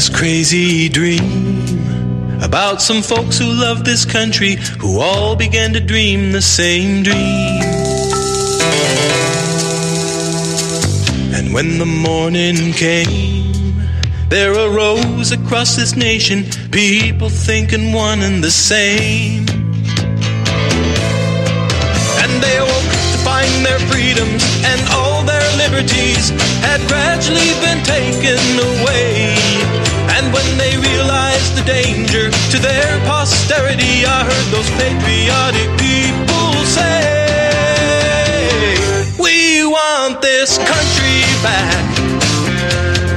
this crazy dream about some folks who love this country who all began to dream the same dream. And when the morning came, there arose across this nation people thinking one and the same. And they awoke to find their freedoms and all liberties had gradually been taken away. And when they realized the danger to their posterity, I heard those patriotic people say, We want this country back.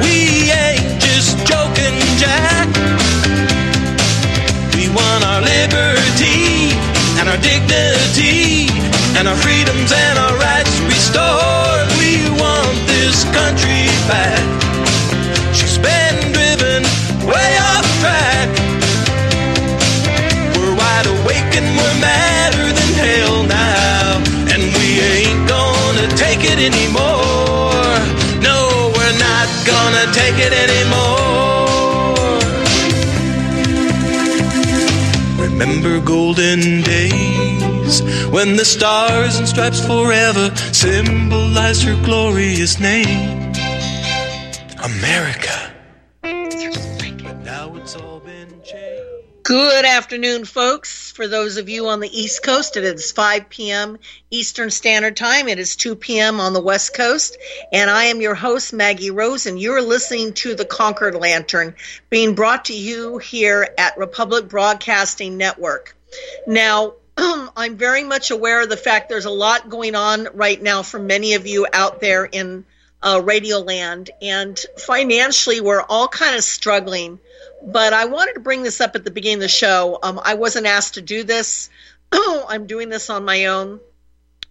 We ain't just joking, Jack. We want our liberty and our dignity and our freedoms and our rights restored. Want this country back. She's been driven way off track. We're wide awake and we're madder than hell now. And we ain't gonna take it anymore. No, we're not gonna take it anymore. Remember golden days when the stars and stripes forever symbolized her glorious name, America. Good afternoon, folks. For those of you on the East Coast, it is 5 p.m. Eastern Standard Time. It is 2 p.m. on the West Coast. And I am your host, Maggie Rose, and you're listening to The Concord Lantern, being brought to you here at Republic Broadcasting Network. Now, I'm very much aware of the fact there's a lot going on right now for many of you out there in uh, Radio Land. And financially, we're all kind of struggling but I wanted to bring this up at the beginning of the show. Um, I wasn't asked to do this. I'm doing this on my own.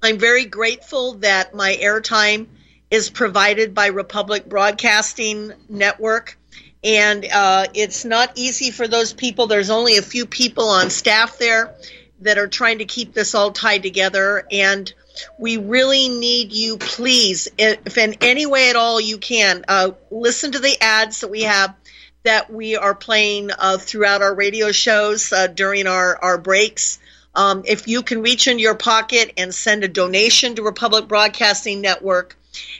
I'm very grateful that my airtime is provided by Republic Broadcasting Network. And uh, it's not easy for those people. There's only a few people on staff there that are trying to keep this all tied together. And we really need you, please, if in any way at all you can, uh, listen to the ads that we have that we are playing uh, throughout our radio shows uh, during our, our breaks. Um, if you can reach into your pocket and send a donation to Republic Broadcasting Network,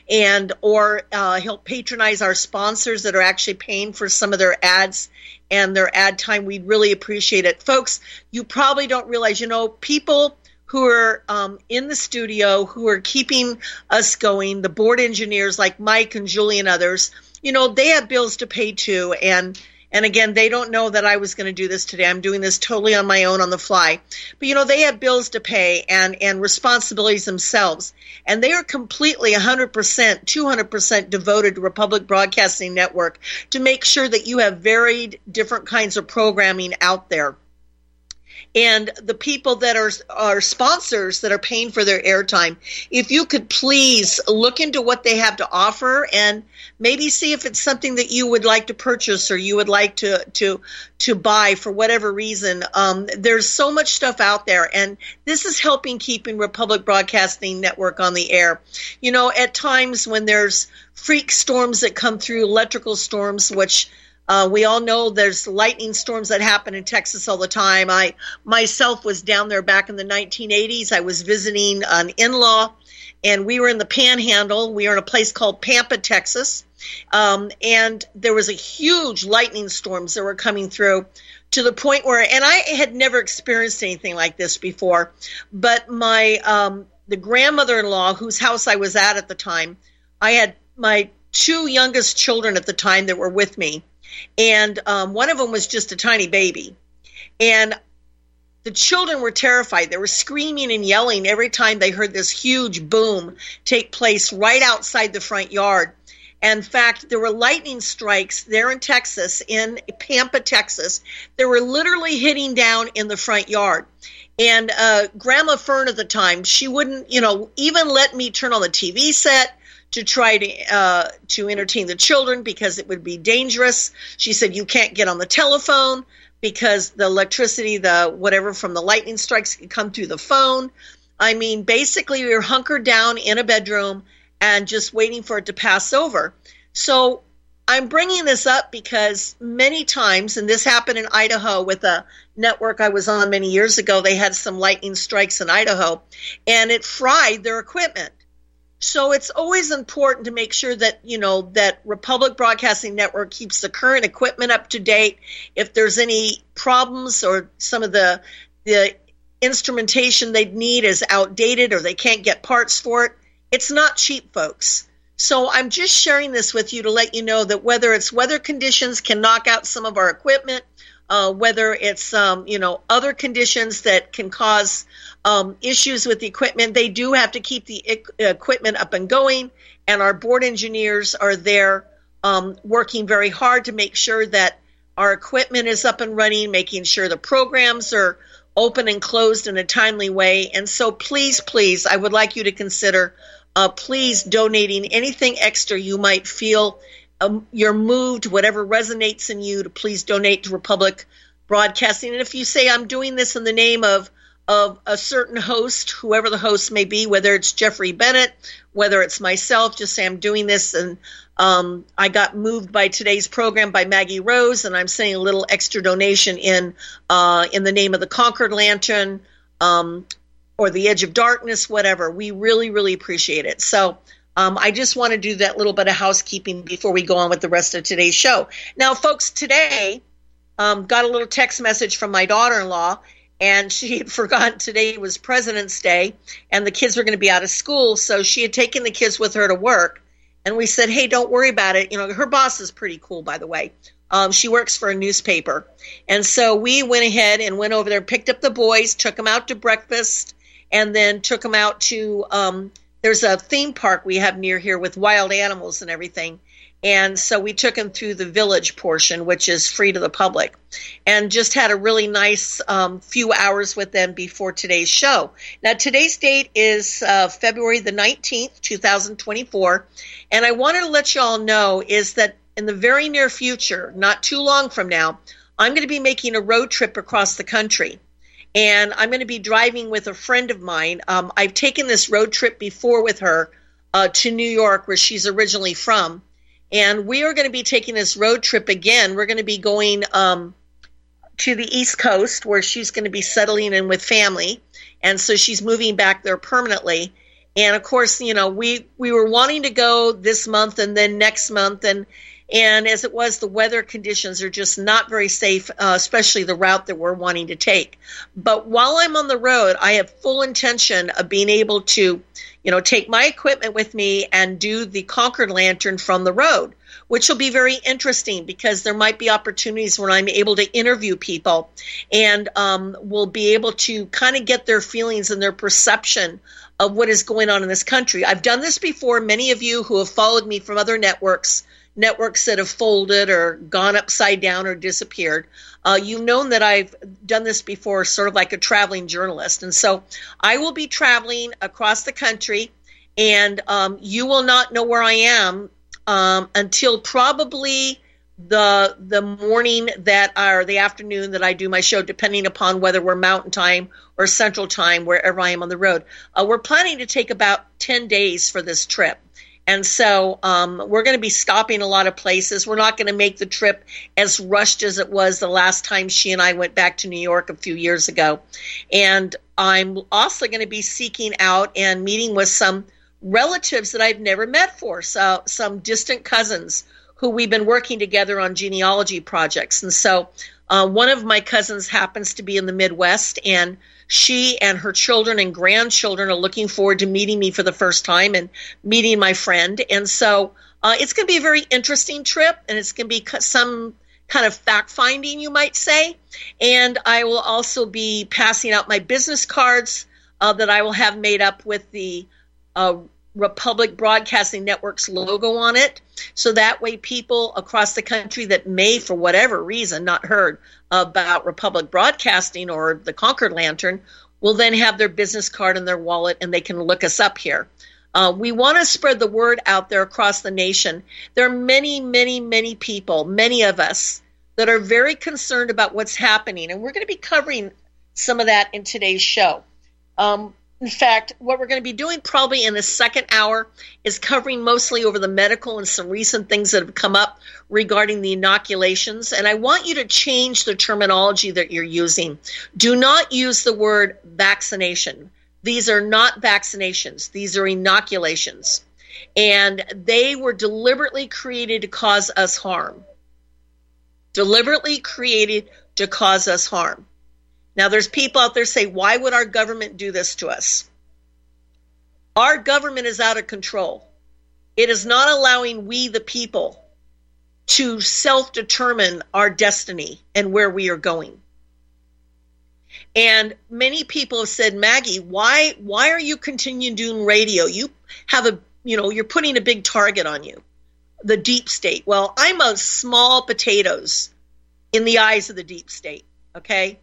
and or uh, help patronize our sponsors that are actually paying for some of their ads and their ad time, we'd really appreciate it, folks. You probably don't realize, you know, people who are um, in the studio who are keeping us going, the board engineers like Mike and Julie and others you know, they have bills to pay too. And, and again, they don't know that I was going to do this today. I'm doing this totally on my own on the fly. But you know, they have bills to pay and, and responsibilities themselves. And they are completely 100%, 200% devoted to Republic Broadcasting Network to make sure that you have varied different kinds of programming out there and the people that are are sponsors that are paying for their airtime if you could please look into what they have to offer and maybe see if it's something that you would like to purchase or you would like to to to buy for whatever reason. Um, there's so much stuff out there and this is helping keeping republic broadcasting network on the air. You know at times when there's freak storms that come through electrical storms which uh, we all know there's lightning storms that happen in Texas all the time. I myself was down there back in the 1980s. I was visiting an in-law, and we were in the Panhandle. We were in a place called Pampa, Texas, um, and there was a huge lightning storms that were coming through to the point where, and I had never experienced anything like this before, but my um, the grandmother-in-law whose house I was at at the time, I had my two youngest children at the time that were with me and um, one of them was just a tiny baby. And the children were terrified. They were screaming and yelling every time they heard this huge boom take place right outside the front yard. In fact, there were lightning strikes there in Texas, in Pampa, Texas. They were literally hitting down in the front yard. And uh, Grandma Fern at the time, she wouldn't, you know, even let me turn on the TV set to try to uh, to entertain the children because it would be dangerous. She said you can't get on the telephone because the electricity, the whatever from the lightning strikes can come through the phone. I mean, basically, we were hunkered down in a bedroom and just waiting for it to pass over. So I'm bringing this up because many times, and this happened in Idaho with a network I was on many years ago, they had some lightning strikes in Idaho and it fried their equipment. So it's always important to make sure that, you know, that Republic Broadcasting Network keeps the current equipment up to date. If there's any problems or some of the the instrumentation they need is outdated or they can't get parts for it, it's not cheap, folks. So I'm just sharing this with you to let you know that whether it's weather conditions can knock out some of our equipment, uh, whether it's um, you know other conditions that can cause um, issues with the equipment. They do have to keep the equipment up and going, and our board engineers are there um, working very hard to make sure that our equipment is up and running, making sure the programs are open and closed in a timely way. And so, please, please, I would like you to consider uh, please donating anything extra you might feel um, you're moved, whatever resonates in you, to please donate to Republic Broadcasting. And if you say, I'm doing this in the name of of a certain host, whoever the host may be, whether it's Jeffrey Bennett, whether it's myself, just say I'm doing this and um, I got moved by today's program by Maggie Rose, and I'm sending a little extra donation in uh, in the name of the Concord Lantern um, or the Edge of Darkness, whatever. We really, really appreciate it. So um, I just want to do that little bit of housekeeping before we go on with the rest of today's show. Now, folks, today um, got a little text message from my daughter-in-law and she had forgotten today was President's Day and the kids were going to be out of school. So she had taken the kids with her to work. And we said, hey, don't worry about it. You know, her boss is pretty cool, by the way. Um, she works for a newspaper. And so we went ahead and went over there, picked up the boys, took them out to breakfast, and then took them out to, um, there's a theme park we have near here with wild animals and everything. And so we took him through the village portion, which is free to the public, and just had a really nice um, few hours with them before today's show. Now, today's date is uh, February the 19th, 2024. And I wanted to let you all know is that in the very near future, not too long from now, I'm going to be making a road trip across the country. And I'm going to be driving with a friend of mine. Um, I've taken this road trip before with her uh, to New York, where she's originally from and we are going to be taking this road trip again. We're going to be going um, to the East Coast where she's going to be settling in with family. And so she's moving back there permanently. And of course, you know, we, we were wanting to go this month and then next month. And, and as it was, the weather conditions are just not very safe, uh, especially the route that we're wanting to take. But while I'm on the road, I have full intention of being able to you know, take my equipment with me and do the Concord Lantern from the road, which will be very interesting because there might be opportunities when I'm able to interview people and um, will be able to kind of get their feelings and their perception of what is going on in this country. I've done this before. Many of you who have followed me from other networks, networks that have folded or gone upside down or disappeared, uh, you've known that I've done this before, sort of like a traveling journalist. And so I will be traveling across the country, and um, you will not know where I am um, until probably the the morning that or the afternoon that I do my show, depending upon whether we're Mountain Time or Central Time, wherever I am on the road. Uh, we're planning to take about ten days for this trip. And so um, we're going to be stopping a lot of places. We're not going to make the trip as rushed as it was the last time she and I went back to New York a few years ago. And I'm also going to be seeking out and meeting with some relatives that I've never met for, so some distant cousins who we've been working together on genealogy projects. And so uh, one of my cousins happens to be in the Midwest, and she and her children and grandchildren are looking forward to meeting me for the first time and meeting my friend. And so uh, it's going to be a very interesting trip, and it's going to be some kind of fact finding, you might say. And I will also be passing out my business cards uh, that I will have made up with the uh, Republic Broadcasting Network's logo on it. So that way, people across the country that may, for whatever reason, not heard about Republic Broadcasting or the Concord Lantern will then have their business card in their wallet and they can look us up here. Uh, we want to spread the word out there across the nation. There are many, many, many people, many of us, that are very concerned about what's happening, and we're going to be covering some of that in today's show. Um, In fact, what we're going to be doing probably in the second hour is covering mostly over the medical and some recent things that have come up regarding the inoculations. And I want you to change the terminology that you're using. Do not use the word vaccination. These are not vaccinations, these are inoculations. And they were deliberately created to cause us harm. Deliberately created to cause us harm. Now, there's people out there say, why would our government do this to us? Our government is out of control. It is not allowing we, the people, to self determine our destiny and where we are going. And many people have said, Maggie, why why are you continuing doing radio? You have a you know, you're putting a big target on you. The deep state. Well, I'm a small potatoes in the eyes of the deep state. Okay.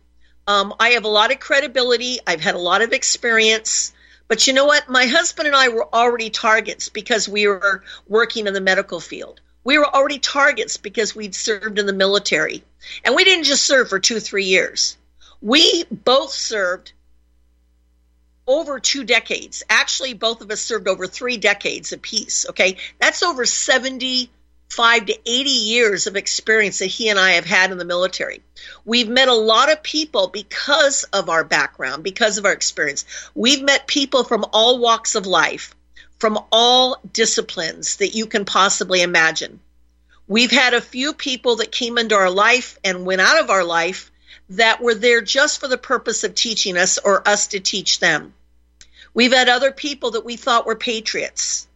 Um, I have a lot of credibility. I've had a lot of experience. But you know what? My husband and I were already targets because we were working in the medical field. We were already targets because we'd served in the military. And we didn't just serve for two, three years. We both served over two decades. Actually, both of us served over three decades apiece. Okay. That's over 70 five to 80 years of experience that he and I have had in the military. We've met a lot of people because of our background, because of our experience. We've met people from all walks of life, from all disciplines that you can possibly imagine. We've had a few people that came into our life and went out of our life that were there just for the purpose of teaching us or us to teach them. We've had other people that we thought were patriots,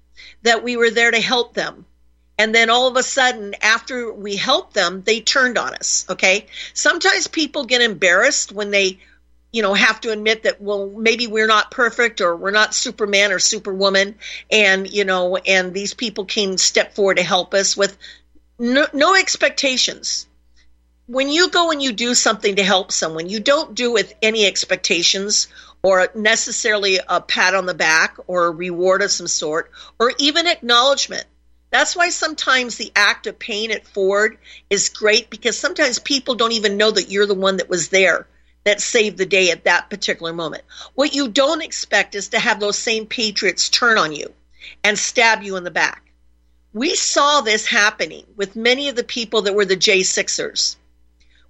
that we were there to help them and then all of a sudden after we helped them they turned on us okay? Sometimes people get embarrassed when they you know have to admit that well maybe we're not perfect or we're not superman or superwoman. And you know and these people can step forward to help us with no, no expectations. When you go and you do something to help someone you don't do with any expectations or necessarily a pat on the back or a reward of some sort or even acknowledgement that's why sometimes the act of paying it forward is great because sometimes people don't even know that you're the one that was there that saved the day at that particular moment. What you don't expect is to have those same patriots turn on you and stab you in the back. We saw this happening with many of the people that were the J6ers.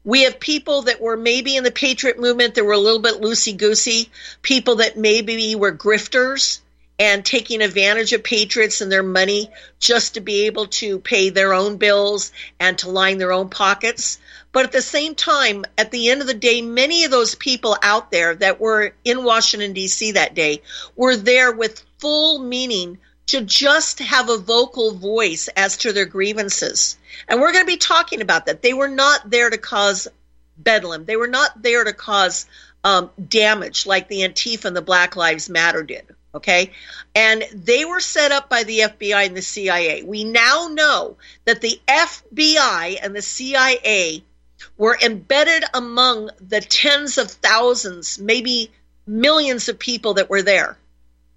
We have people that were maybe in the patriot movement that were a little bit loosey goosey, people that maybe were grifters, and taking advantage of patriots and their money just to be able to pay their own bills and to line their own pockets. But at the same time, at the end of the day, many of those people out there that were in Washington, D.C. that day were there with full meaning to just have a vocal voice as to their grievances. And we're going to be talking about that. They were not there to cause bedlam, they were not there to cause um, damage like the Antifa and the Black Lives Matter did. Okay. And they were set up by the FBI and the CIA. We now know that the FBI and the CIA were embedded among the tens of thousands, maybe millions of people that were there.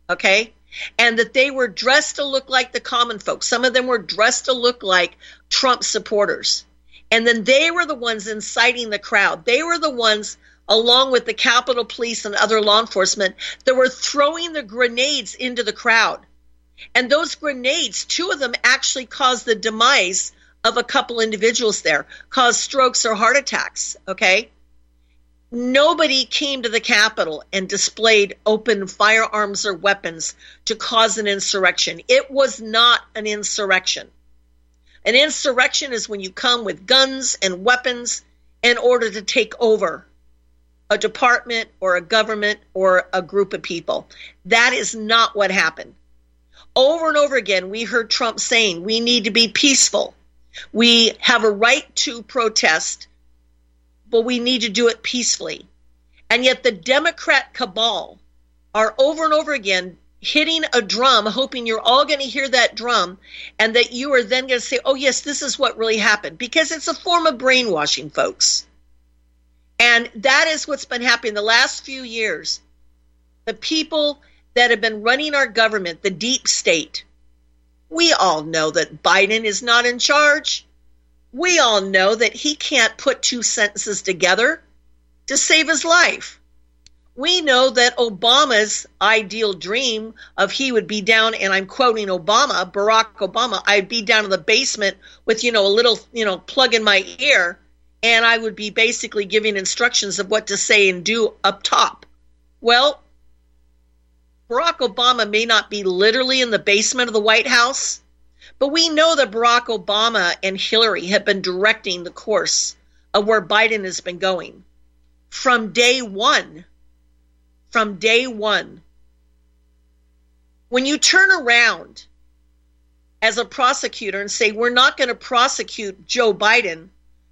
Okay. And that they were dressed to look like the common folks. Some of them were dressed to look like Trump supporters. And then they were the ones inciting the crowd. They were the ones along with the Capitol Police and other law enforcement, that were throwing the grenades into the crowd. And those grenades, two of them actually caused the demise of a couple individuals there, caused strokes or heart attacks. Okay. Nobody came to the Capitol and displayed open firearms or weapons to cause an insurrection. It was not an insurrection. An insurrection is when you come with guns and weapons in order to take over a department or a government or a group of people. That is not what happened. Over and over again, we heard Trump saying we need to be peaceful. We have a right to protest, but we need to do it peacefully. And yet, the Democrat cabal are over and over again hitting a drum, hoping you're all going to hear that drum, and that you are then going to say, oh, yes, this is what really happened. Because it's a form of brainwashing, folks. And that is what's been happening the last few years. The people that have been running our government, the deep state, we all know that Biden is not in charge. We all know that he can't put two sentences together to save his life. we know that Obama's ideal dream of he would be down, and I'm quoting Obama, Barack Obama, I'd be down in the basement with, you know, a little, you know, plug in my ear, and I would be basically giving instructions of what to say and do up top. Well, Barack Obama may not be literally in the basement of the White House, but we know that Barack Obama and Hillary have been directing the course of where Biden has been going from day one from day one. When you turn around as a prosecutor and say, we're not going to prosecute Joe Biden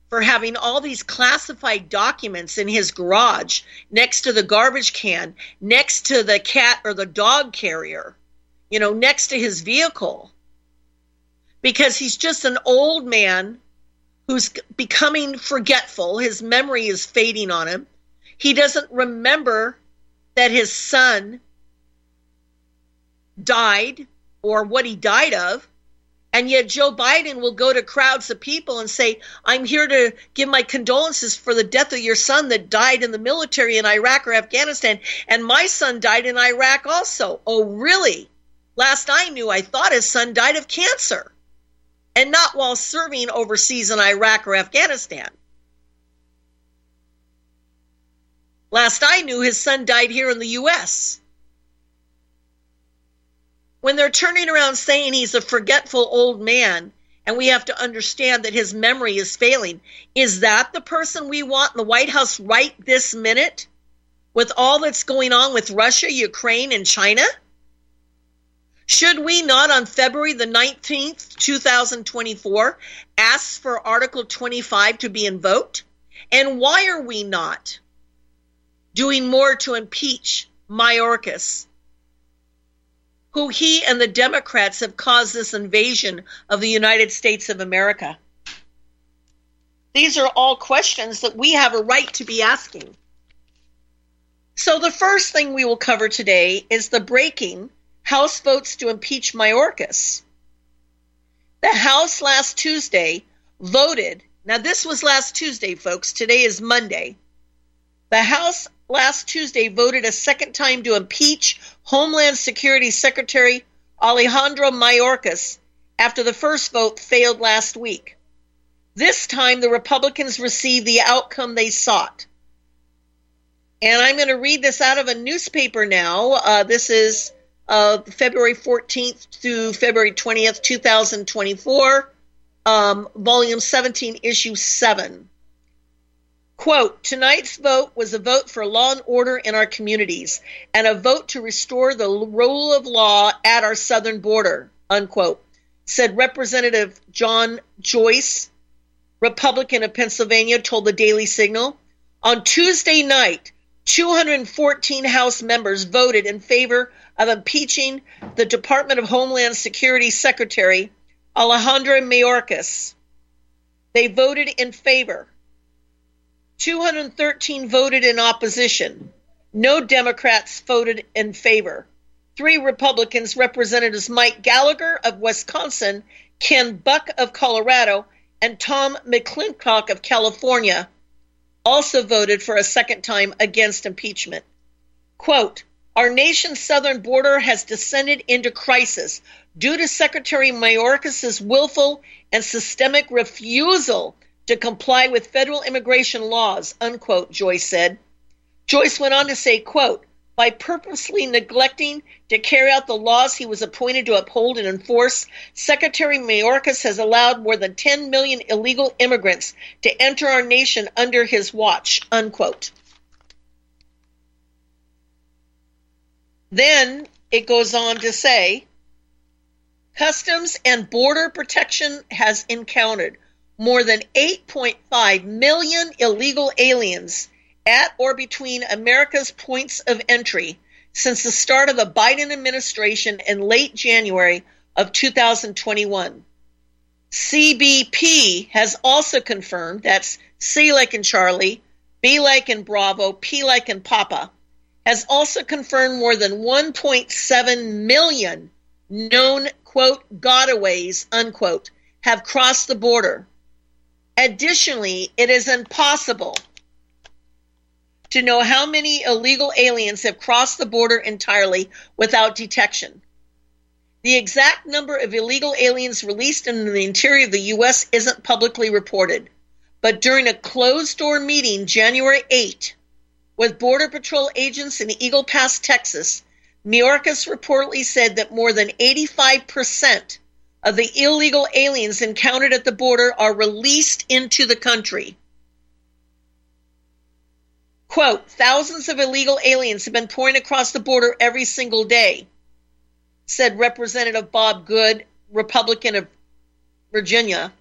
for having all these classified documents in his garage next to the garbage can, next to the cat or the dog carrier, you know, next to his vehicle, because he's just an old man who's becoming forgetful. His memory is fading on him. He doesn't remember that his son died or what he died of. And yet, Joe Biden will go to crowds of people and say, I'm here to give my condolences for the death of your son that died in the military in Iraq or Afghanistan. And my son died in Iraq also. Oh, really? Last I knew, I thought his son died of cancer and not while serving overseas in Iraq or Afghanistan. Last I knew, his son died here in the U.S. When they're turning around saying he's a forgetful old man, and we have to understand that his memory is failing, is that the person we want in the White House right this minute with all that's going on with Russia, Ukraine, and China? Should we not on February the 19th, 2024, ask for Article 25 to be invoked? And why are we not? doing more to impeach Mayorkas, who he and the Democrats have caused this invasion of the United States of America. These are all questions that we have a right to be asking. So, the first thing we will cover today is the breaking House votes to impeach Mayorkas. The House last Tuesday voted, now this was last Tuesday, folks, today is Monday. The House last Tuesday voted a second time to impeach Homeland Security Secretary Alejandro Mayorkas after the first vote failed last week. This time, the Republicans received the outcome they sought. And I'm going to read this out of a newspaper now. Uh, this is uh, February 14th through February 20th, 2024, um, volume 17, issue 7. Quote, tonight's vote was a vote for law and order in our communities and a vote to restore the rule of law at our southern border, unquote, said Representative John Joyce, Republican of Pennsylvania, told the Daily Signal. On Tuesday night, 214 House members voted in favor of impeaching the Department of Homeland Security Secretary Alejandro Mayorkas. They voted in favor. 213 voted in opposition. No Democrats voted in favor. Three Republicans, Representatives Mike Gallagher of Wisconsin, Ken Buck of Colorado, and Tom McClintock of California, also voted for a second time against impeachment. Quote, our nation's southern border has descended into crisis due to Secretary Mayorkas' willful and systemic refusal to comply with federal immigration laws, unquote, Joyce said. Joyce went on to say, quote, by purposely neglecting to carry out the laws he was appointed to uphold and enforce, Secretary Mayorkas has allowed more than 10 million illegal immigrants to enter our nation under his watch, unquote. Then it goes on to say, Customs and Border Protection has encountered more than 8.5 million illegal aliens at or between America's points of entry since the start of the Biden administration in late January of 2021. CBP has also confirmed that's C like in Charlie, B like in Bravo, P like in Papa, has also confirmed more than 1.7 million known quote gotaways unquote have crossed the border Additionally, it is impossible to know how many illegal aliens have crossed the border entirely without detection. The exact number of illegal aliens released into the interior of the U.S. isn't publicly reported. But during a closed door meeting January 8 with Border Patrol agents in Eagle Pass, Texas, Mayorkas reportedly said that more than 85% of the illegal aliens encountered at the border are released into the country. Quote, thousands of illegal aliens have been pouring across the border every single day, said Representative Bob Good, Republican of Virginia,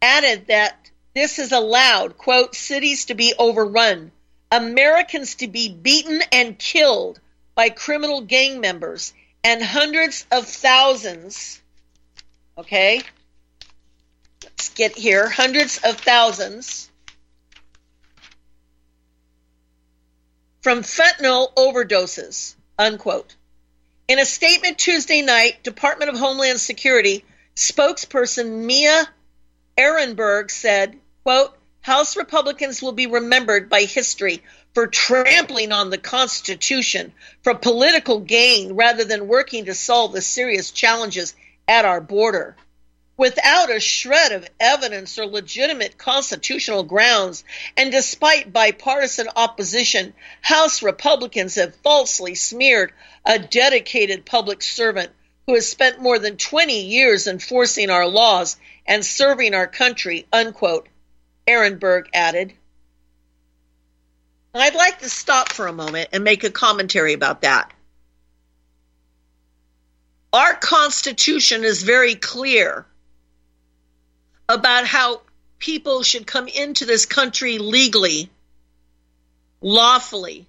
added that this has allowed, quote, cities to be overrun, Americans to be beaten and killed by criminal gang members, and hundreds of thousands, okay, let's get here, hundreds of thousands from fentanyl overdoses, unquote. In a statement Tuesday night, Department of Homeland Security spokesperson Mia Ehrenberg said, quote, House Republicans will be remembered by history for trampling on the Constitution for political gain rather than working to solve the serious challenges at our border. Without a shred of evidence or legitimate constitutional grounds, and despite bipartisan opposition, House Republicans have falsely smeared a dedicated public servant who has spent more than 20 years enforcing our laws and serving our country, unquote, Ehrenberg added. I'd like to stop for a moment and make a commentary about that. Our Constitution is very clear about how people should come into this country legally, lawfully.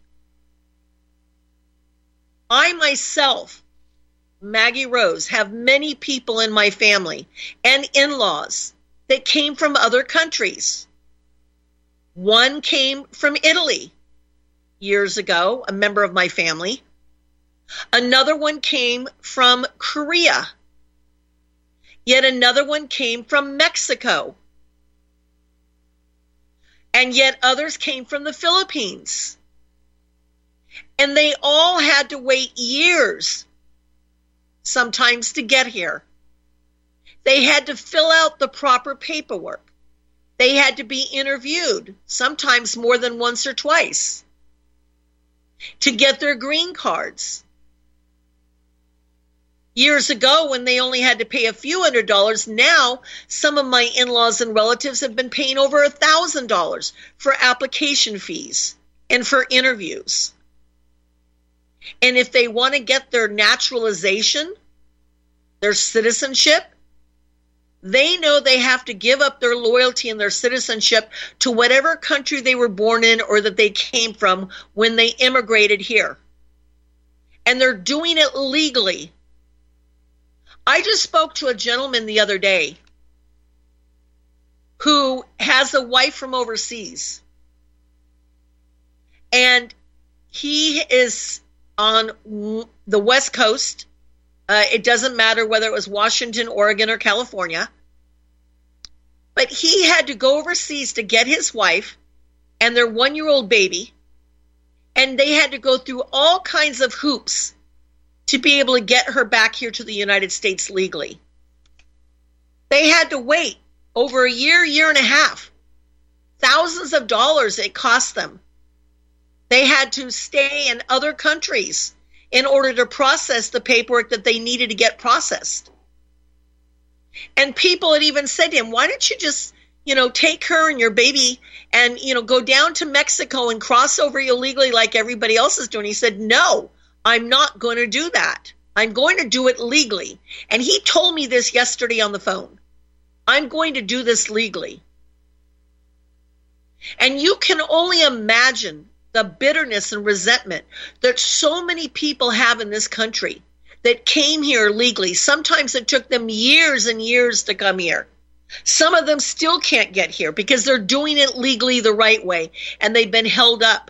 I myself, Maggie Rose, have many people in my family and in laws that came from other countries. One came from Italy years ago, a member of my family. Another one came from Korea. Yet another one came from Mexico. And yet others came from the Philippines. And they all had to wait years, sometimes, to get here. They had to fill out the proper paperwork. They had to be interviewed, sometimes more than once or twice, to get their green cards. Years ago, when they only had to pay a few hundred dollars, now some of my in laws and relatives have been paying over a thousand dollars for application fees and for interviews. And if they want to get their naturalization, their citizenship, they know they have to give up their loyalty and their citizenship to whatever country they were born in or that they came from when they immigrated here. And they're doing it legally. I just spoke to a gentleman the other day who has a wife from overseas. And he is on the West Coast uh, it doesn't matter whether it was Washington, Oregon, or California. But he had to go overseas to get his wife and their one year old baby. And they had to go through all kinds of hoops to be able to get her back here to the United States legally. They had to wait over a year, year and a half. Thousands of dollars it cost them. They had to stay in other countries in order to process the paperwork that they needed to get processed. And people had even said to him, why don't you just, you know, take her and your baby and, you know, go down to Mexico and cross over illegally like everybody else is doing? He said, no, I'm not going to do that. I'm going to do it legally. And he told me this yesterday on the phone. I'm going to do this legally. And you can only imagine the bitterness and resentment that so many people have in this country that came here legally. Sometimes it took them years and years to come here. Some of them still can't get here because they're doing it legally the right way and they've been held up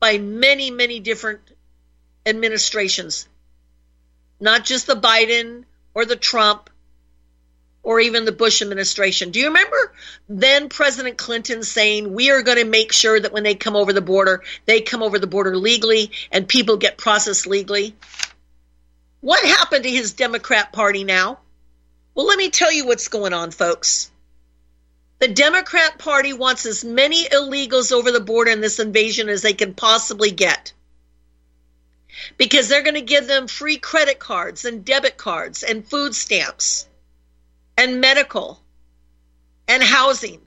by many, many different administrations. Not just the Biden or the Trump, or even the Bush administration. Do you remember then President Clinton saying, We are going to make sure that when they come over the border, they come over the border legally and people get processed legally? What happened to his Democrat Party now? Well, let me tell you what's going on, folks. The Democrat Party wants as many illegals over the border in this invasion as they can possibly get. Because they're going to give them free credit cards and debit cards and food stamps and medical and housing.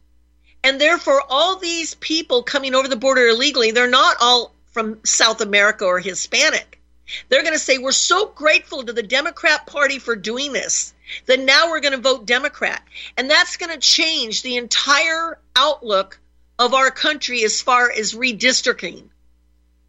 And therefore, all these people coming over the border illegally, they're not all from South America or Hispanic. They're going to say, We're so grateful to the Democrat Party for doing this that now we're going to vote Democrat. And that's going to change the entire outlook of our country as far as redistricting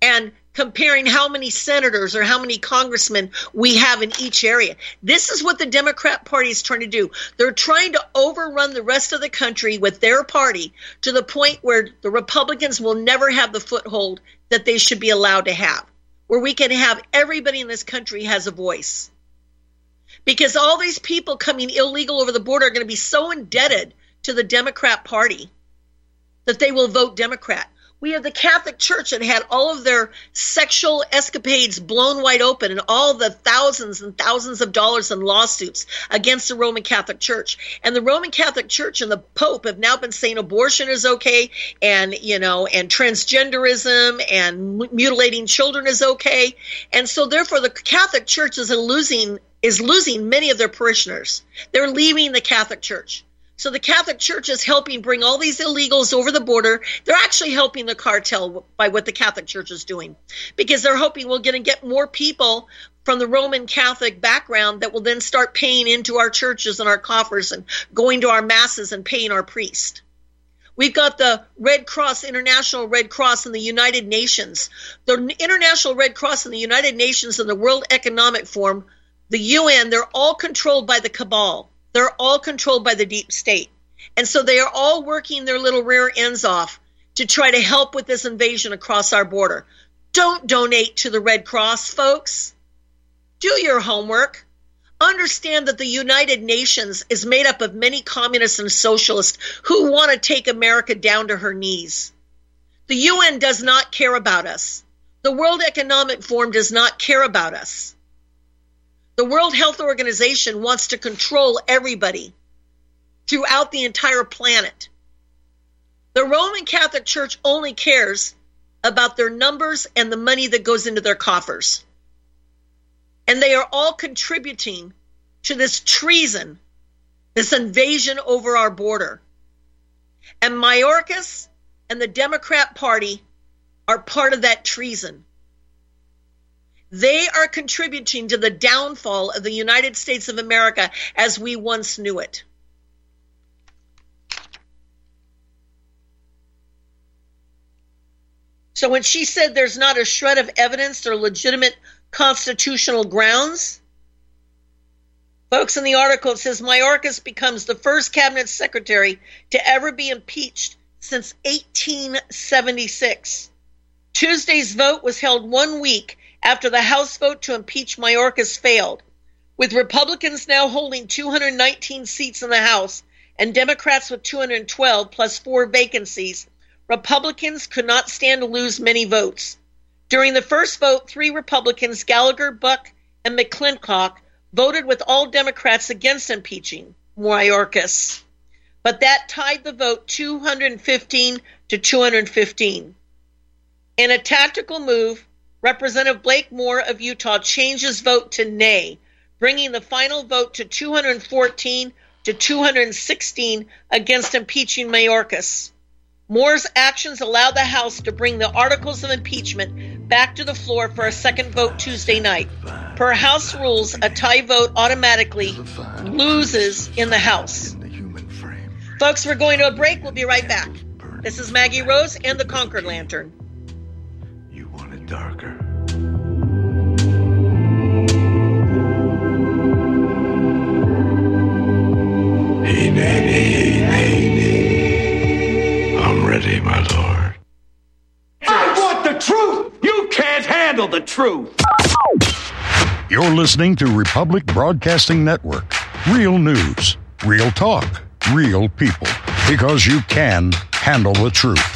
and comparing how many senators or how many congressmen we have in each area. This is what the Democrat Party is trying to do. They're trying to overrun the rest of the country with their party to the point where the Republicans will never have the foothold that they should be allowed to have, where we can have everybody in this country has a voice because all these people coming illegal over the border are going to be so indebted to the Democrat Party that they will vote Democrat. We have the Catholic Church that had all of their sexual escapades blown wide open and all the thousands and thousands of dollars in lawsuits against the Roman Catholic Church. And the Roman Catholic Church and the Pope have now been saying abortion is okay and, you know, and transgenderism and mutilating children is okay. And so therefore the Catholic Church is losing is losing many of their parishioners. They're leaving the Catholic Church. So the Catholic Church is helping bring all these illegals over the border. They're actually helping the cartel by what the Catholic Church is doing because they're hoping we're going to get more people from the Roman Catholic background that will then start paying into our churches and our coffers and going to our masses and paying our priest. We've got the Red Cross, International Red Cross, and the United Nations. The International Red Cross and the United Nations and the World Economic Forum, the UN, they're all controlled by the cabal. They're all controlled by the deep state. And so they are all working their little rear ends off to try to help with this invasion across our border. Don't donate to the Red Cross, folks. Do your homework. Understand that the United Nations is made up of many communists and socialists who want to take America down to her knees. The UN does not care about us. The World Economic Forum does not care about us. The World Health Organization wants to control everybody throughout the entire planet. The Roman Catholic Church only cares about their numbers and the money that goes into their coffers. And they are all contributing to this treason, this invasion over our border. And Mayorkas and the Democrat Party are part of that treason. They are contributing to the downfall of the United States of America as we once knew it. So when she said there's not a shred of evidence or legitimate constitutional grounds, folks in the article it says Mayorkas becomes the first cabinet secretary to ever be impeached since 1876. Tuesday's vote was held one week after the House vote to impeach Mayorkas failed. With Republicans now holding 219 seats in the House and Democrats with 212 plus four vacancies, Republicans could not stand to lose many votes. During the first vote, three Republicans, Gallagher, Buck, and McClintock, voted with all Democrats against impeaching Mayorkas. But that tied the vote 215 to 215. In a tactical move, Representative Blake Moore of Utah changed his vote to nay, bringing the final vote to 214 to 216 against impeaching Mayorkas. Moore's actions allowed the House to bring the articles of impeachment back to the floor for a second vote Tuesday night. Per House rules, a tie vote automatically loses in the House. Folks, we're going to a break. We'll be right back. This is Maggie Rose and the Concord Lantern darker. Hey, nanny, hey, nanny. I'm ready, my lord. I want the truth! You can't handle the truth! You're listening to Republic Broadcasting Network. Real news, Real talk, real people. Because you can handle the truth.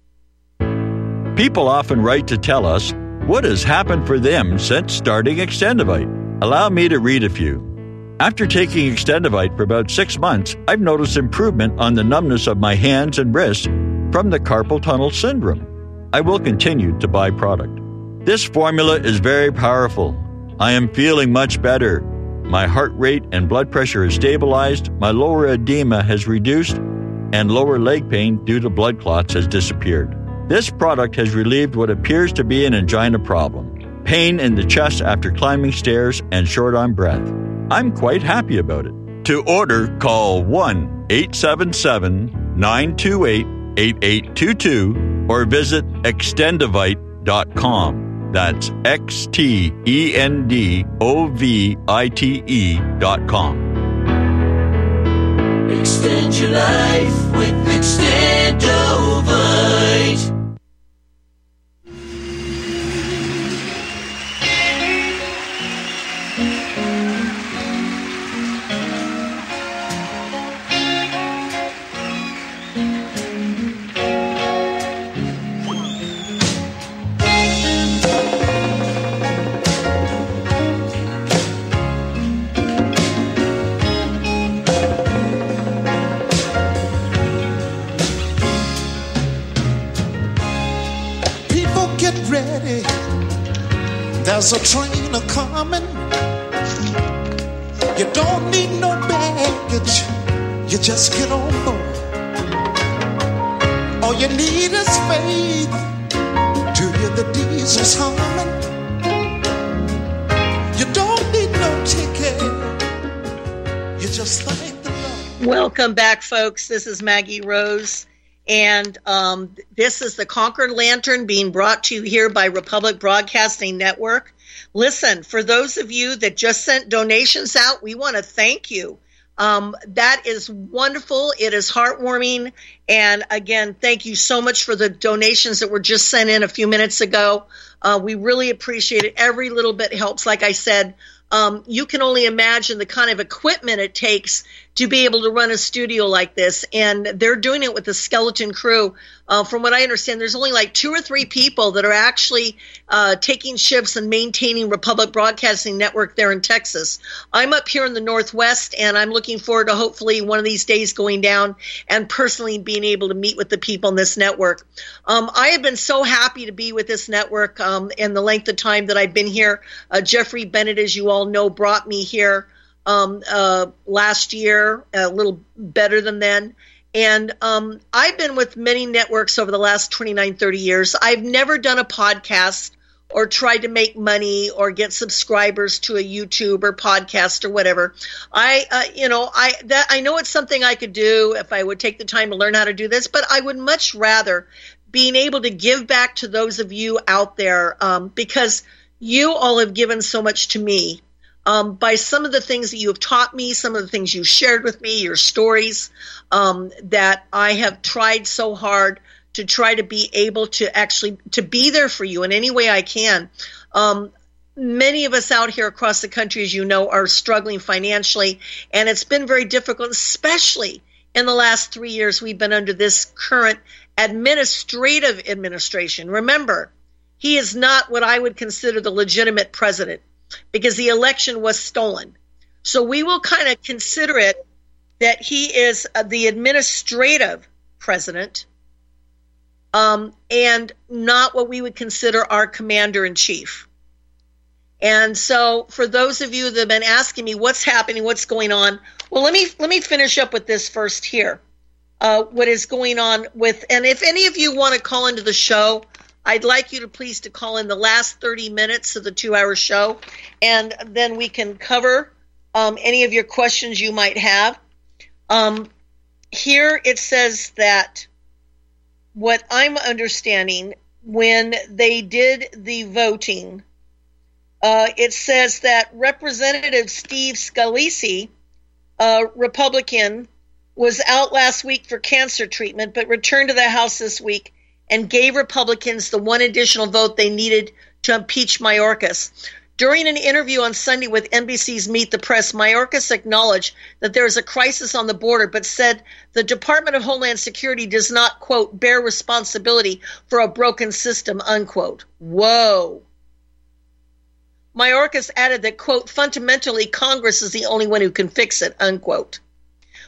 People often write to tell us what has happened for them since starting Extendovite. Allow me to read a few. After taking Extendovite for about six months, I've noticed improvement on the numbness of my hands and wrists from the carpal tunnel syndrome. I will continue to buy product. This formula is very powerful. I am feeling much better. My heart rate and blood pressure is stabilized, my lower edema has reduced, and lower leg pain due to blood clots has disappeared. This product has relieved what appears to be an angina problem, pain in the chest after climbing stairs, and short on breath. I'm quite happy about it. To order, call 1 877 928 8822 or visit extendovite.com. That's X T E N D O V I T E dot com. Extend your life with Extendovite. There's a train a coming. You don't need no baggage. You just get on board. All you need is faith to hear the diesels humming. You don't need no ticket. You just thank the Lord. Welcome back, folks. This is Maggie Rose. And um, this is the Concord Lantern being brought to you here by Republic Broadcasting Network. Listen, for those of you that just sent donations out, we want to thank you. Um, that is wonderful. It is heartwarming. And again, thank you so much for the donations that were just sent in a few minutes ago. Uh, we really appreciate it. Every little bit helps. Like I said, um, you can only imagine the kind of equipment it takes to be able to run a studio like this. And they're doing it with a skeleton crew. Uh, from what I understand, there's only like two or three people that are actually uh, taking shifts and maintaining Republic Broadcasting Network there in Texas. I'm up here in the Northwest, and I'm looking forward to hopefully one of these days going down and personally being able to meet with the people in this network. Um, I have been so happy to be with this network um, in the length of time that I've been here. Uh, Jeffrey Bennett, as you all know, brought me here. Um, uh, last year, a little better than then. And um, I've been with many networks over the last 29, 30 years. I've never done a podcast or tried to make money or get subscribers to a YouTube or podcast or whatever. I, uh, you know, I that I know it's something I could do if I would take the time to learn how to do this, but I would much rather being able to give back to those of you out there um, because you all have given so much to me um, by some of the things that you have taught me, some of the things you shared with me, your stories um, that I have tried so hard to try to be able to actually to be there for you in any way I can. Um, many of us out here across the country, as you know, are struggling financially, and it's been very difficult, especially in the last three years. We've been under this current administrative administration. Remember, he is not what I would consider the legitimate president because the election was stolen. So we will kind of consider it that he is uh, the administrative president um, and not what we would consider our commander in chief. And so, for those of you that have been asking me what's happening, what's going on, well, let me let me finish up with this first here. Uh, what is going on with, and if any of you want to call into the show, I'd like you to please to call in the last 30 minutes of the two-hour show, and then we can cover um, any of your questions you might have. Um, here it says that what I'm understanding when they did the voting, uh, it says that Representative Steve Scalise, a Republican, was out last week for cancer treatment, but returned to the House this week and gave Republicans the one additional vote they needed to impeach Mayorkas. During an interview on Sunday with NBC's Meet the Press, Mayorkas acknowledged that there is a crisis on the border, but said the Department of Homeland Security does not, quote, bear responsibility for a broken system, unquote. Whoa. Mayorkas added that, quote, fundamentally, Congress is the only one who can fix it, unquote.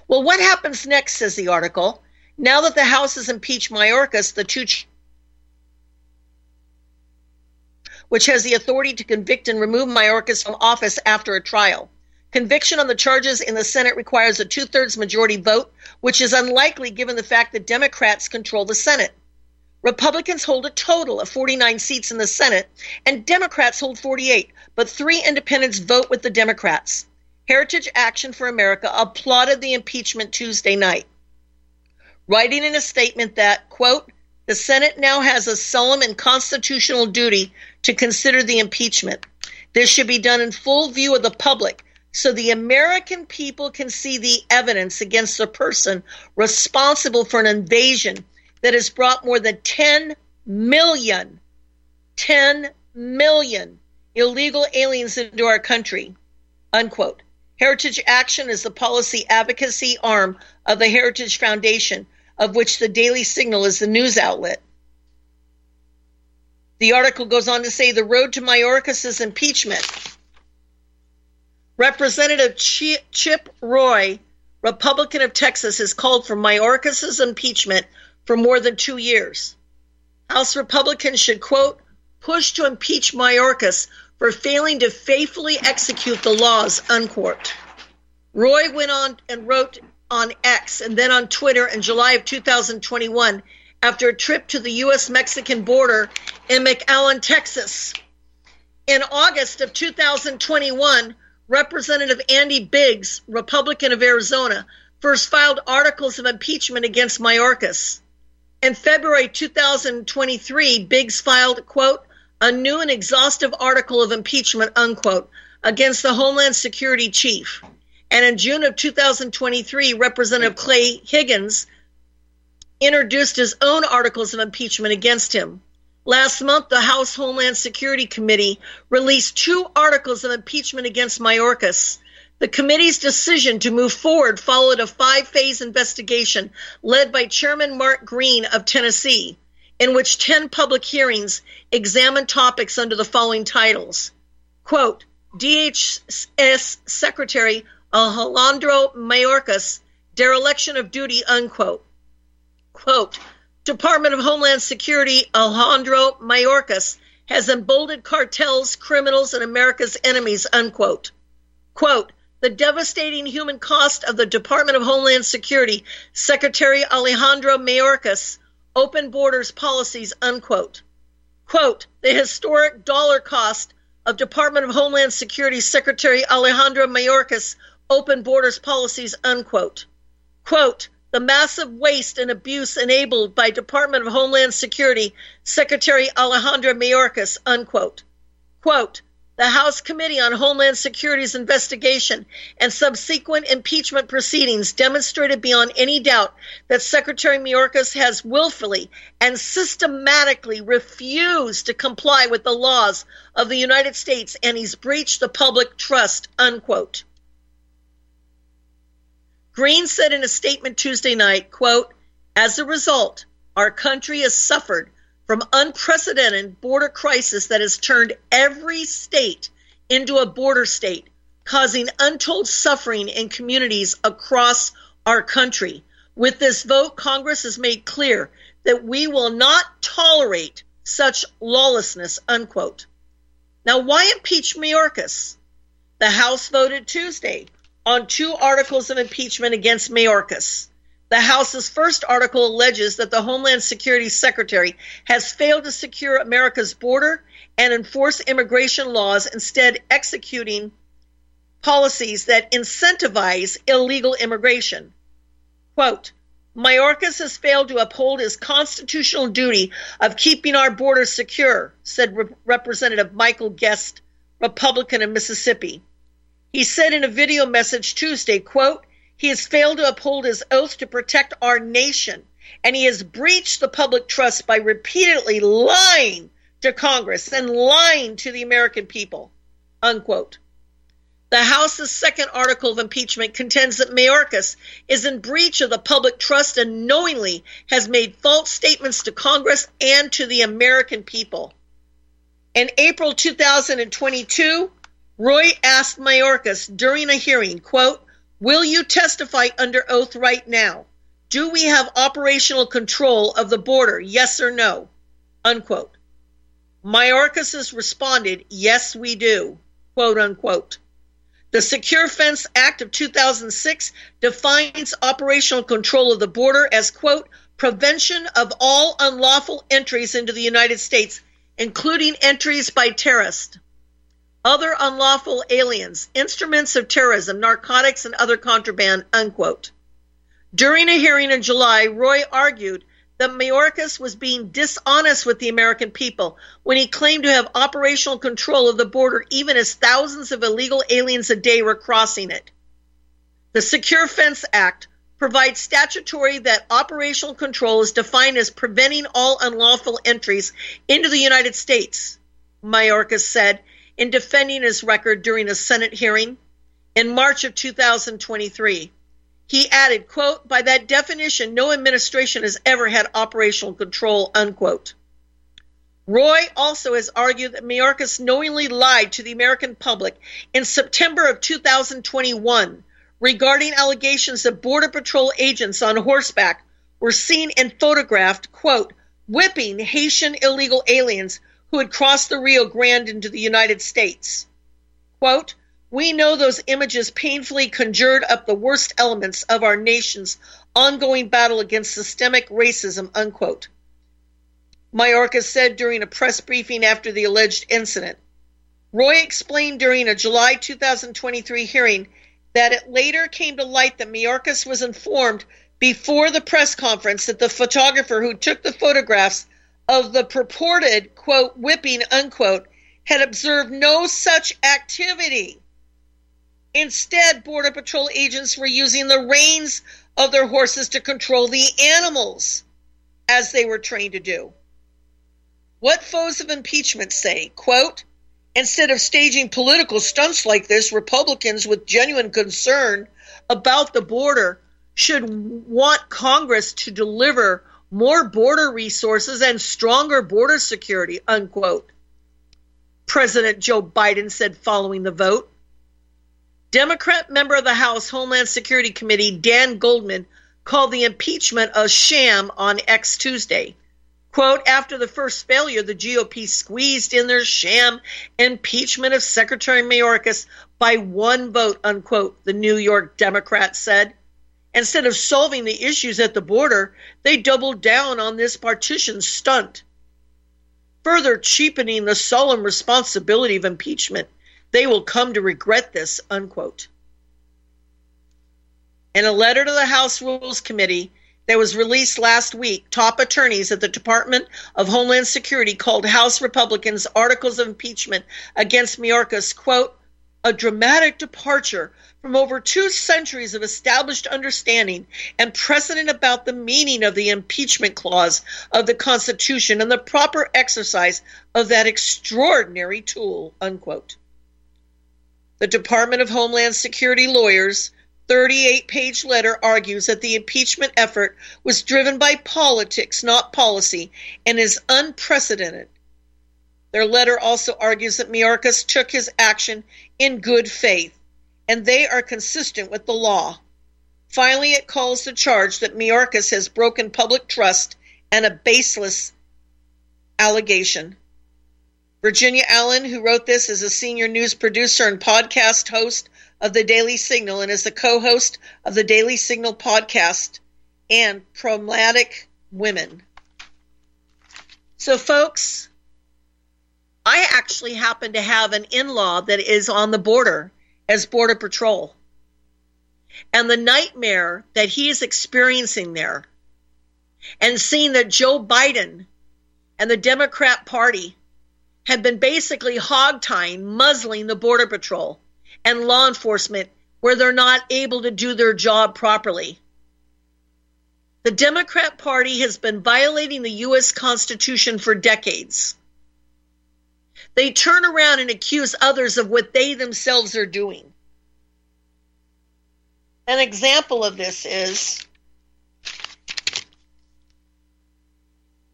Well, what happens next, says the article? Now that the House has impeached Mayorkas, the two which has the authority to convict and remove Mayorkas from office after a trial. Conviction on the charges in the Senate requires a two thirds majority vote, which is unlikely given the fact that Democrats control the Senate. Republicans hold a total of 49 seats in the Senate, and Democrats hold 48, but three independents vote with the Democrats. Heritage Action for America applauded the impeachment Tuesday night, writing in a statement that, quote, the Senate now has a solemn and constitutional duty to consider the impeachment. This should be done in full view of the public so the American people can see the evidence against a person responsible for an invasion that has brought more than 10 million, 10 million illegal aliens into our country. Unquote. Heritage Action is the policy advocacy arm of the Heritage Foundation, of which the Daily Signal is the news outlet. The article goes on to say the road to Mayorkas' impeachment. Representative Chip Roy, Republican of Texas, has called for Mayorkas' impeachment for more than two years. House Republicans should, quote, push to impeach Mayorkas for failing to faithfully execute the laws, unquote. Roy went on and wrote on X and then on Twitter in July of 2021 after a trip to the U.S. Mexican border in McAllen, Texas. In August of 2021, Representative Andy Biggs, Republican of Arizona, first filed articles of impeachment against Mayorkas. In February 2023, Biggs filed, quote, a new and exhaustive article of impeachment, unquote, against the Homeland Security chief. And in June of 2023, Representative Clay Higgins introduced his own articles of impeachment against him. Last month, the House Homeland Security Committee released two articles of impeachment against Mayorkas. The committee's decision to move forward followed a five phase investigation led by Chairman Mark Green of Tennessee, in which 10 public hearings examined topics under the following titles. Quote, DHS Secretary Alejandro Mayorkas, dereliction of duty, unquote. Quote, Department of Homeland Security Alejandro Mayorkas has emboldened cartels, criminals, and America's enemies, unquote. Quote, the devastating human cost of the Department of Homeland Security Secretary Alejandro Mayorkas open borders policies, unquote. Quote, the historic dollar cost of Department of Homeland Security Secretary Alejandro Mayorkas open borders policies, unquote. Quote, the massive waste and abuse enabled by Department of Homeland Security Secretary Alejandro Mayorkas, unquote. Quote, the House Committee on Homeland Security's investigation and subsequent impeachment proceedings demonstrated beyond any doubt that Secretary Mayorkas has willfully and systematically refused to comply with the laws of the United States and he's breached the public trust, unquote. Green said in a statement Tuesday night, quote, as a result, our country has suffered from unprecedented border crisis that has turned every state into a border state, causing untold suffering in communities across our country. With this vote, Congress has made clear that we will not tolerate such lawlessness, unquote. Now, why impeach Mayorkas? The House voted Tuesday on two articles of impeachment against Mayorkas. The House's first article alleges that the Homeland Security Secretary has failed to secure America's border and enforce immigration laws, instead, executing policies that incentivize illegal immigration. Quote, Mayorkas has failed to uphold his constitutional duty of keeping our borders secure, said Re- Representative Michael Guest, Republican of Mississippi. He said in a video message Tuesday, quote, he has failed to uphold his oath to protect our nation, and he has breached the public trust by repeatedly lying to Congress and lying to the American people. Unquote. The House's second article of impeachment contends that Mayorkas is in breach of the public trust and knowingly has made false statements to Congress and to the American people. In April 2022, Roy asked Mayorkas during a hearing, quote, Will you testify under oath right now? Do we have operational control of the border? Yes or no? Unquote. Mayorkas responded, Yes, we do. Quote unquote. The Secure Fence Act of 2006 defines operational control of the border as, quote, prevention of all unlawful entries into the United States, including entries by terrorists other unlawful aliens, instruments of terrorism, narcotics, and other contraband, unquote. During a hearing in July, Roy argued that Mayorkas was being dishonest with the American people when he claimed to have operational control of the border even as thousands of illegal aliens a day were crossing it. The Secure Fence Act provides statutory that operational control is defined as preventing all unlawful entries into the United States, Mayorkas said in defending his record during a Senate hearing in March of 2023. He added, quote, by that definition, no administration has ever had operational control, unquote. Roy also has argued that Mayorkas knowingly lied to the American public in September of 2021 regarding allegations that Border Patrol agents on horseback were seen and photographed, quote, whipping Haitian illegal aliens who had crossed the Rio Grande into the United States. Quote, we know those images painfully conjured up the worst elements of our nation's ongoing battle against systemic racism, unquote. Mayorkas said during a press briefing after the alleged incident. Roy explained during a July 2023 hearing that it later came to light that Mayorkas was informed before the press conference that the photographer who took the photographs of the purported, quote, whipping, unquote, had observed no such activity. Instead, Border Patrol agents were using the reins of their horses to control the animals, as they were trained to do. What foes of impeachment say, quote, instead of staging political stunts like this, Republicans with genuine concern about the border should want Congress to deliver more border resources and stronger border security, unquote. President Joe Biden said following the vote. Democrat member of the House Homeland Security Committee Dan Goldman called the impeachment a sham on X Tuesday. Quote, after the first failure, the GOP squeezed in their sham impeachment of Secretary Mayorkas by one vote, unquote, the New York Democrat said. Instead of solving the issues at the border, they doubled down on this partition stunt. Further cheapening the solemn responsibility of impeachment, they will come to regret this, unquote. In a letter to the House Rules Committee, that was released last week, top attorneys at the Department of Homeland Security called House Republicans' articles of impeachment against Mayorkas, quote, a dramatic departure from over two centuries of established understanding and precedent about the meaning of the impeachment clause of the Constitution and the proper exercise of that extraordinary tool, unquote. The Department of Homeland Security lawyers 38 page letter argues that the impeachment effort was driven by politics, not policy, and is unprecedented. Their letter also argues that Mayorkas took his action in good faith, and they are consistent with the law. Finally, it calls the charge that Mayorkas has broken public trust and a baseless allegation. Virginia Allen, who wrote this, is a senior news producer and podcast host of the Daily Signal and is the co host of the Daily Signal podcast and Problematic Women. So, folks, I actually happen to have an in law that is on the border as Border Patrol. And the nightmare that he is experiencing there, and seeing that Joe Biden and the Democrat Party have been basically hog tying, muzzling the Border Patrol and law enforcement where they're not able to do their job properly. The Democrat Party has been violating the U.S. Constitution for decades. They turn around and accuse others of what they themselves are doing. An example of this is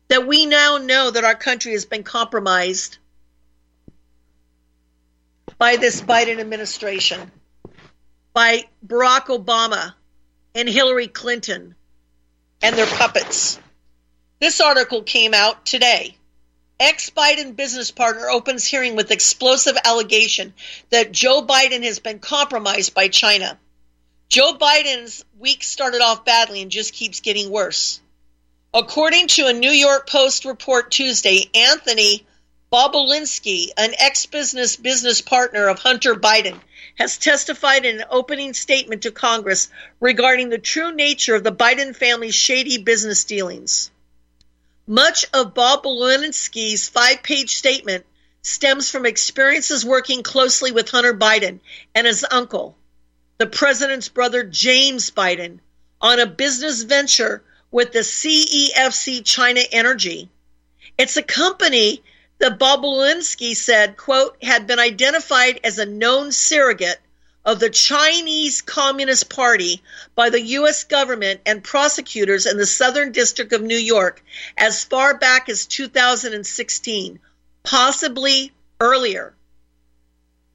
that we now know that our country has been compromised by this Biden administration, by Barack Obama and Hillary Clinton and their puppets. This article came out today. Ex Biden business partner opens hearing with explosive allegation that Joe Biden has been compromised by China. Joe Biden's week started off badly and just keeps getting worse. According to a New York Post report Tuesday, Anthony Bobulinski, an ex-business business partner of Hunter Biden, has testified in an opening statement to Congress regarding the true nature of the Biden family's shady business dealings. Much of Bob Bobulinski's five-page statement stems from experiences working closely with Hunter Biden and his uncle, the president's brother James Biden, on a business venture with the CEFC China Energy. It's a company that Bob Bobulinski said, quote, had been identified as a known surrogate of the Chinese Communist Party by the U.S. government and prosecutors in the Southern District of New York as far back as 2016, possibly earlier.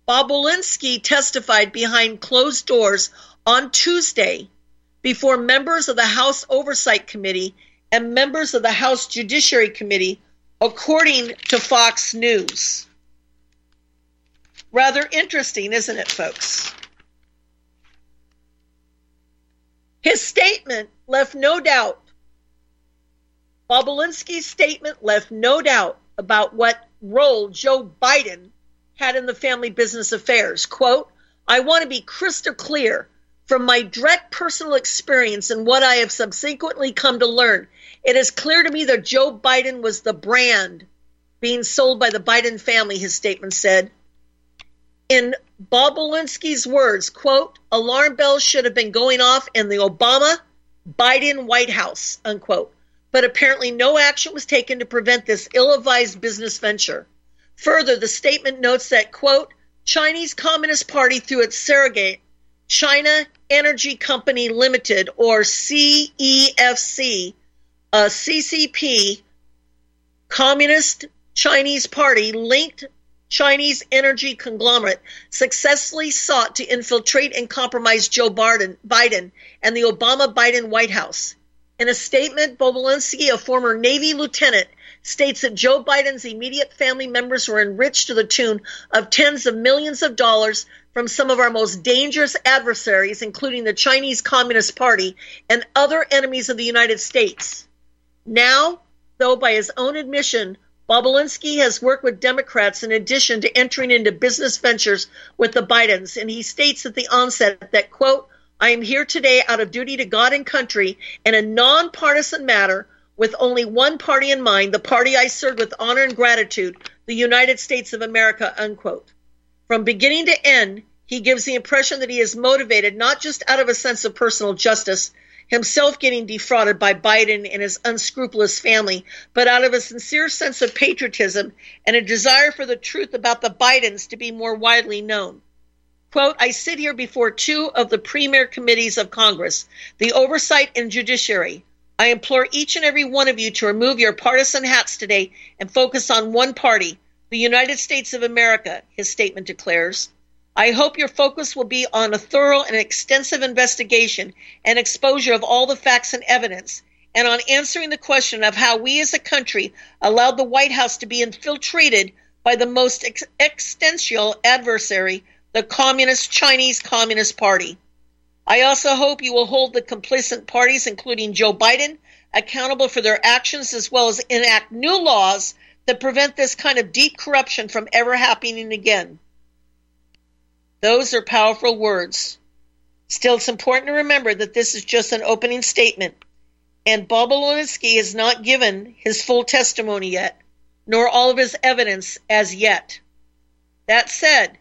Bobulinski testified behind closed doors on Tuesday before members of the House Oversight Committee and members of the House Judiciary Committee according to Fox News. Rather interesting, isn't it, folks? His statement left no doubt. Bobulinski's statement left no doubt about what role Joe Biden had in the family business affairs. Quote, I want to be crystal clear from my direct personal experience and what I have subsequently come to learn it is clear to me that Joe Biden was the brand being sold by the Biden family, his statement said. In Bobulinski's words, quote, alarm bells should have been going off in the Obama Biden White House, unquote. But apparently no action was taken to prevent this ill-advised business venture. Further, the statement notes that, quote, Chinese Communist Party through its surrogate, China Energy Company Limited, or CEFC, a CCP, Communist Chinese Party linked Chinese energy conglomerate successfully sought to infiltrate and compromise Joe Biden and the Obama Biden White House. In a statement, Bobulinski, a former Navy lieutenant states that Joe Biden's immediate family members were enriched to the tune of tens of millions of dollars from some of our most dangerous adversaries, including the Chinese Communist Party and other enemies of the United States. Now, though, by his own admission, Bobulinski has worked with Democrats in addition to entering into business ventures with the Bidens, and he states at the onset that, quote, I am here today out of duty to God and country in a nonpartisan matter with only one party in mind, the party I served with honor and gratitude, the United States of America, unquote. From beginning to end, he gives the impression that he is motivated not just out of a sense of personal justice, himself getting defrauded by Biden and his unscrupulous family, but out of a sincere sense of patriotism and a desire for the truth about the Bidens to be more widely known. Quote, I sit here before two of the premier committees of Congress, the Oversight and Judiciary. I implore each and every one of you to remove your partisan hats today and focus on one party, the United States of America, his statement declares. I hope your focus will be on a thorough and extensive investigation and exposure of all the facts and evidence, and on answering the question of how we as a country allowed the White House to be infiltrated by the most ex- existential adversary, the Communist Chinese Communist Party. I also hope you will hold the complacent parties, including Joe Biden, accountable for their actions as well as enact new laws that prevent this kind of deep corruption from ever happening again. Those are powerful words. Still, it's important to remember that this is just an opening statement, and Bobulinski has not given his full testimony yet, nor all of his evidence as yet. That said,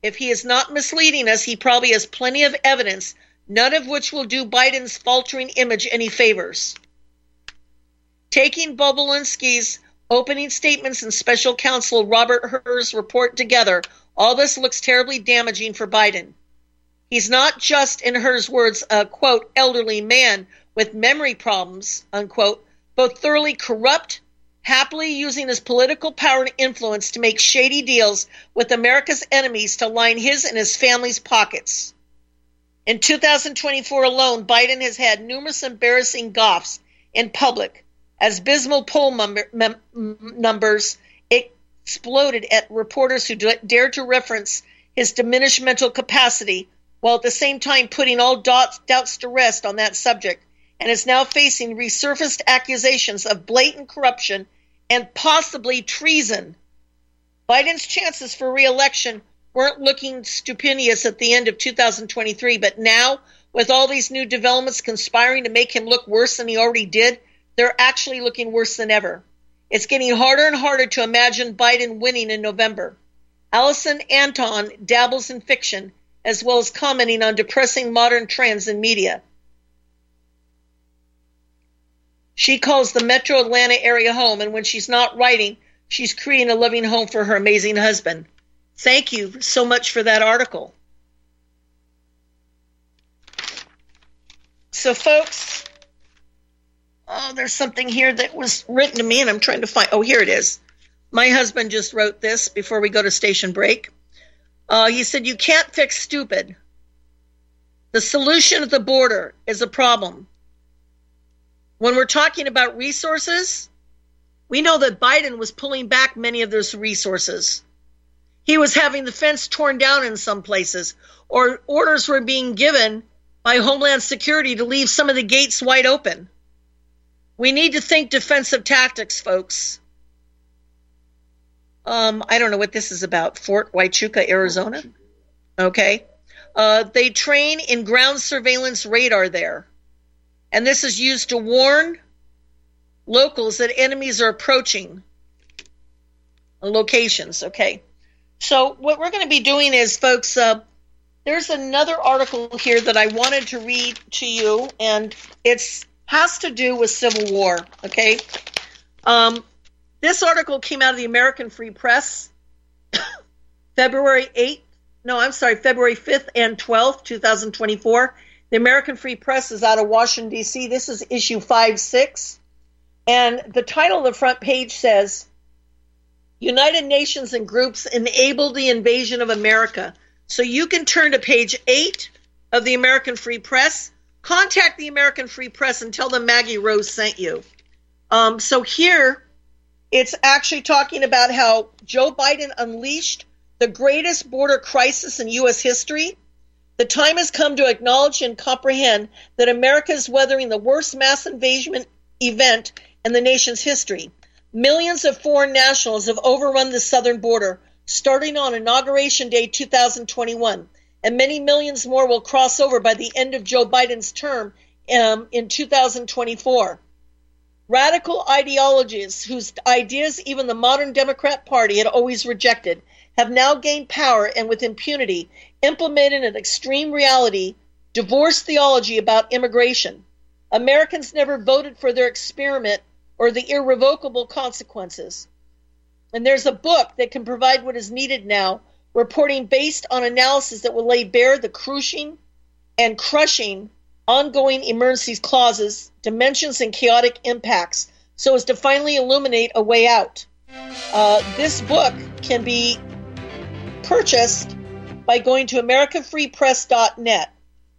if he is not misleading us, he probably has plenty of evidence, none of which will do Biden's faltering image any favors. Taking Bobulinski's opening statements and special counsel Robert Hur's report together, all this looks terribly damaging for Biden. He's not just, in Hur words, a quote, elderly man with memory problems, unquote, but thoroughly corrupt, happily using his political power and influence to make shady deals with America's enemies to line his and his family's pockets. In 2024 alone, Biden has had numerous embarrassing gaffes in public as abysmal poll mem- numbers exploded at reporters who dared to reference his diminished mental capacity, while at the same time putting all doubts, doubts to rest on that subject, and is now facing resurfaced accusations of blatant corruption and possibly treason. Biden's chances for reelection weren't looking stupendous at the end of 2023, but now, with all these new developments conspiring to make him look worse than he already did, they're actually looking worse than ever. It's getting harder and harder to imagine Biden winning in November. Allison Anton dabbles in fiction as well as commenting on depressing modern trends in media. She calls the metro Atlanta area home, and when she's not writing, she's creating a loving home for her amazing husband. Thank you so much for that article. So, folks, oh, there's something here that was written to me, and I'm trying to find. Oh, here it is. My husband just wrote this before we go to station break. Uh, he said, You can't fix stupid. The solution at the border is a problem. When we're talking about resources, we know that Biden was pulling back many of those resources. He was having the fence torn down in some places, or orders were being given by Homeland Security to leave some of the gates wide open. We need to think defensive tactics, folks. Um, I don't know what this is about. Fort Huachuca, Arizona. Okay. Uh, they train in ground surveillance radar there. And this is used to warn locals that enemies are approaching locations. Okay. So, what we're going to be doing is, folks, uh, there's another article here that I wanted to read to you, and it's has to do with Civil War. Okay. Um, this article came out of the American Free Press, February 8th. No, I'm sorry, February 5th and 12th, 2024. The American Free Press is out of Washington, D.C. This is issue 5 6. And the title of the front page says United Nations and groups enable the invasion of America. So you can turn to page 8 of the American Free Press contact the American Free Press and tell them Maggie Rose sent you. Um, so here It's actually talking about how Joe Biden unleashed the greatest border crisis in U.S. history. The time has come to acknowledge and comprehend that America is weathering the worst mass invasion event in the nation's history. Millions of foreign nationals have overrun the southern border, starting on Inauguration Day 2021, and many millions more will cross over by the end of Joe Biden's term um, in 2024. Radical ideologies, whose ideas even the modern Democrat Party had always rejected, have now gained power and with impunity implemented an extreme reality, divorced theology about immigration. Americans never voted for their experiment or the irrevocable consequences. And there's a book that can provide what is needed now, reporting based on analysis that will lay bare the crushing and crushing ongoing emergencies clauses, dimensions, and chaotic impacts so as to finally illuminate a way out. Uh, this book can be purchased by going to americafreepress.net.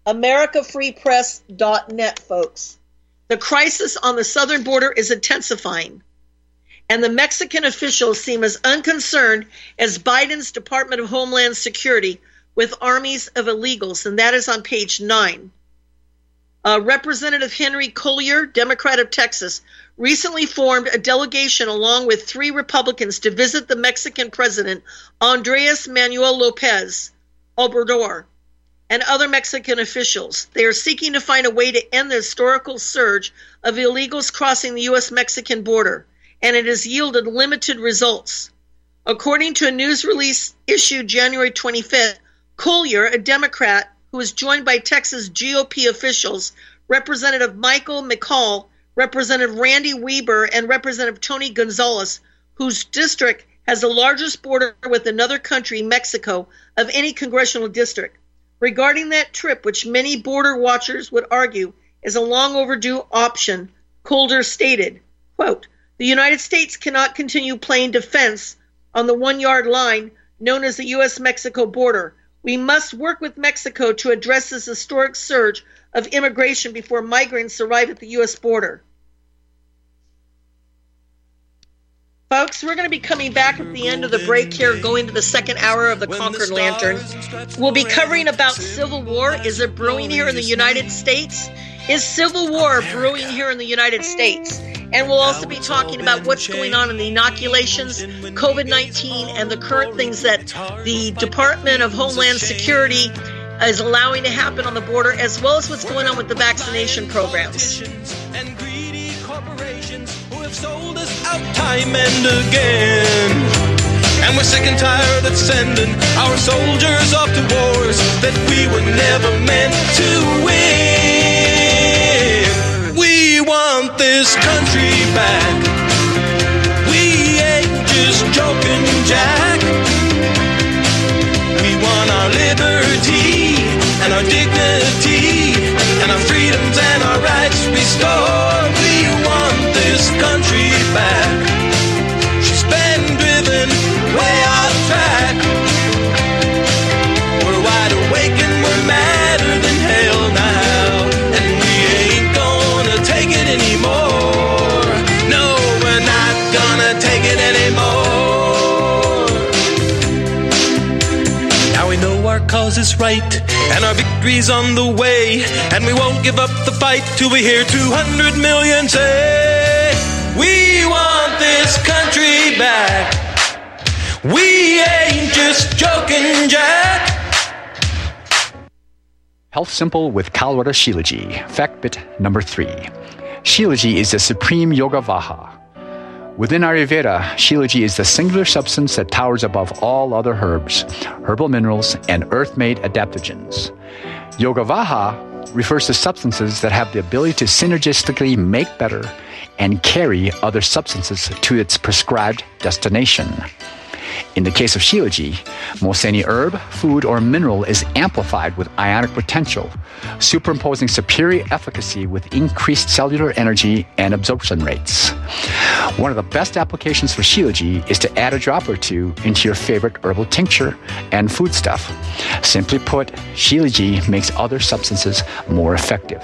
americafreepress.net, folks. The crisis on the southern border is intensifying, and the Mexican officials seem as unconcerned as Biden's Department of Homeland Security with armies of illegals, and that is on page 9. Uh, Representative Henry Cuellar, Democrat of Texas, recently formed a delegation along with three Republicans to visit the Mexican president, Andres Manuel Lopez Obrador, and other Mexican officials. They are seeking to find a way to end the historical surge of illegals crossing the U.S. Mexican border, and it has yielded limited results. According to a news release issued January 25th, Cuellar, a Democrat who was joined by Texas GOP officials, Representative Michael McCaul, Representative Randy Weber, and Representative Tony Gonzalez, whose district has the largest border with another country, Mexico, of any congressional district. Regarding that trip, which many border watchers would argue is a long overdue option, Cuellar stated, quote, The United States cannot continue playing defense on the one yard line known as the U.S. Mexico border. We must work with Mexico to address this historic surge of immigration before migrants arrive at the U.S. border. Folks, we're going to be coming back at the end of the break here, going to the second hour of the Concord Lantern. We'll be covering about civil war. Is it brewing here in the United States? Is civil war brewing here in the United States? And we'll also be talking about what's going on in the inoculations, COVID 19, and the current things that the Department of Homeland Security is allowing to happen on the border, as well as what's going on with the vaccination programs have sold us out time and again. And we're sick and tired of sending our soldiers off to wars that we were never meant to win. We want this country back. We ain't just joking, Jack. We want our liberty and our dignity and our freedoms and our rights restored. We want this country is right and our victory's on the way. And we won't give up the fight till we hear 200 million say, We want this country back. We ain't just joking, Jack. Health Simple with Kalwara Shilaji. Fact bit number three. Shilaji is the supreme yoga vaha. Within Ayurveda, Shilaji is the singular substance that towers above all other herbs, herbal minerals, and earth made adaptogens. Yogavaha refers to substances that have the ability to synergistically make better and carry other substances to its prescribed destination. In the case of Shilaji, most any herb, food, or mineral is amplified with ionic potential, superimposing superior efficacy with increased cellular energy and absorption rates. One of the best applications for Shilaji is to add a drop or two into your favorite herbal tincture and foodstuff. Simply put, Shilaji makes other substances more effective.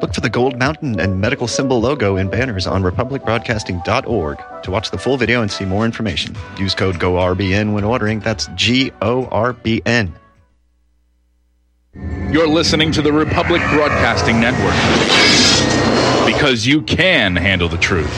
Look for the gold mountain and medical symbol logo in banners on republicbroadcasting.org to watch the full video and see more information. Use code GORBN when ordering. That's G O R B N. You're listening to the Republic Broadcasting Network because you can handle the truth.